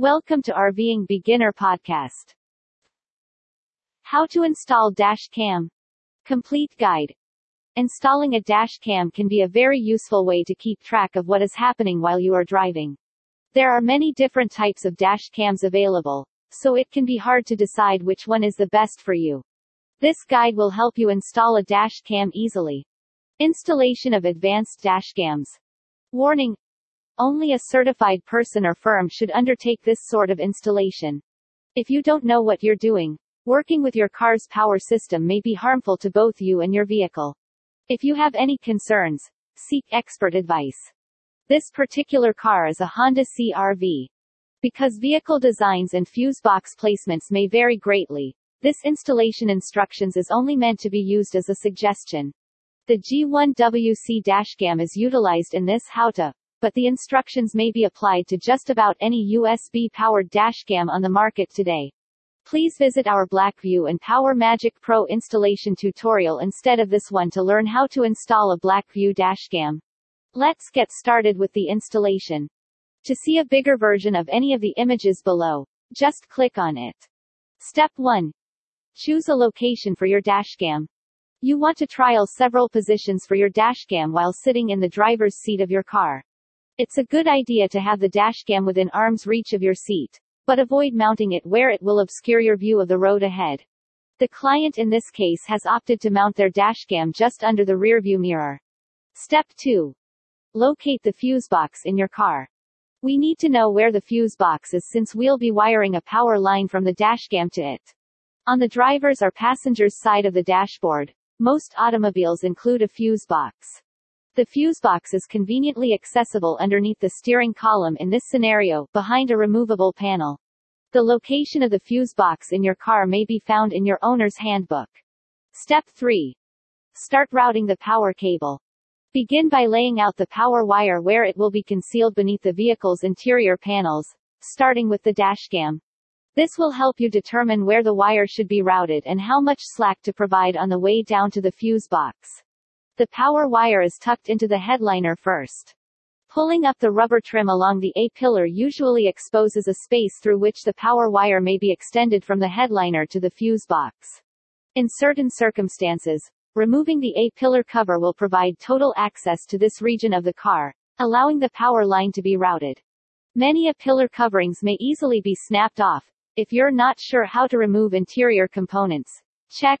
Welcome to RVing Beginner Podcast. How to install dash cam. Complete guide. Installing a dash cam can be a very useful way to keep track of what is happening while you are driving. There are many different types of dash cams available, so it can be hard to decide which one is the best for you. This guide will help you install a dash cam easily. Installation of advanced dash cams. Warning. Only a certified person or firm should undertake this sort of installation. If you don't know what you're doing, working with your car's power system may be harmful to both you and your vehicle. If you have any concerns, seek expert advice. This particular car is a Honda CRV. Because vehicle designs and fuse box placements may vary greatly, this installation instructions is only meant to be used as a suggestion. The G1WC dashcam is utilized in this how-to, but the instructions may be applied to just about any USB-powered dashcam on the market today. Please visit our BlackVue and Power Magic Pro installation tutorial instead of this one to learn how to install a BlackVue dashcam. Let's get started with the installation. To see a bigger version of any of the images below, just click on it. Step 1. Choose a location for your dashcam. You want to trial several positions for your dashcam while sitting in the driver's seat of your car. It's a good idea to have the dashcam within arm's reach of your seat, but avoid mounting it where it will obscure your view of the road ahead. The client in this case has opted to mount their dashcam just under the rearview mirror. Step 2. Locate the fuse box in your car. We need to know where the fuse box is since we'll be wiring a power line from the dashcam to it. On the driver's or passenger's side of the dashboard, most automobiles include a fuse box. The fuse box is conveniently accessible underneath the steering column in this scenario, behind a removable panel. The location of the fuse box in your car may be found in your owner's handbook. Step 3. Start routing the power cable. Begin by laying out the power wire where it will be concealed beneath the vehicle's interior panels, starting with the dashcam. This will help you determine where the wire should be routed and how much slack to provide on the way down to the fuse box. The power wire is tucked into the headliner first. Pulling up the rubber trim along the A-pillar usually exposes a space through which the power wire may be extended from the headliner to the fuse box. In certain circumstances, removing the A-pillar cover will provide total access to this region of the car, allowing the power line to be routed. Many A-pillar coverings may easily be snapped off, if you're not sure how to remove interior components, check.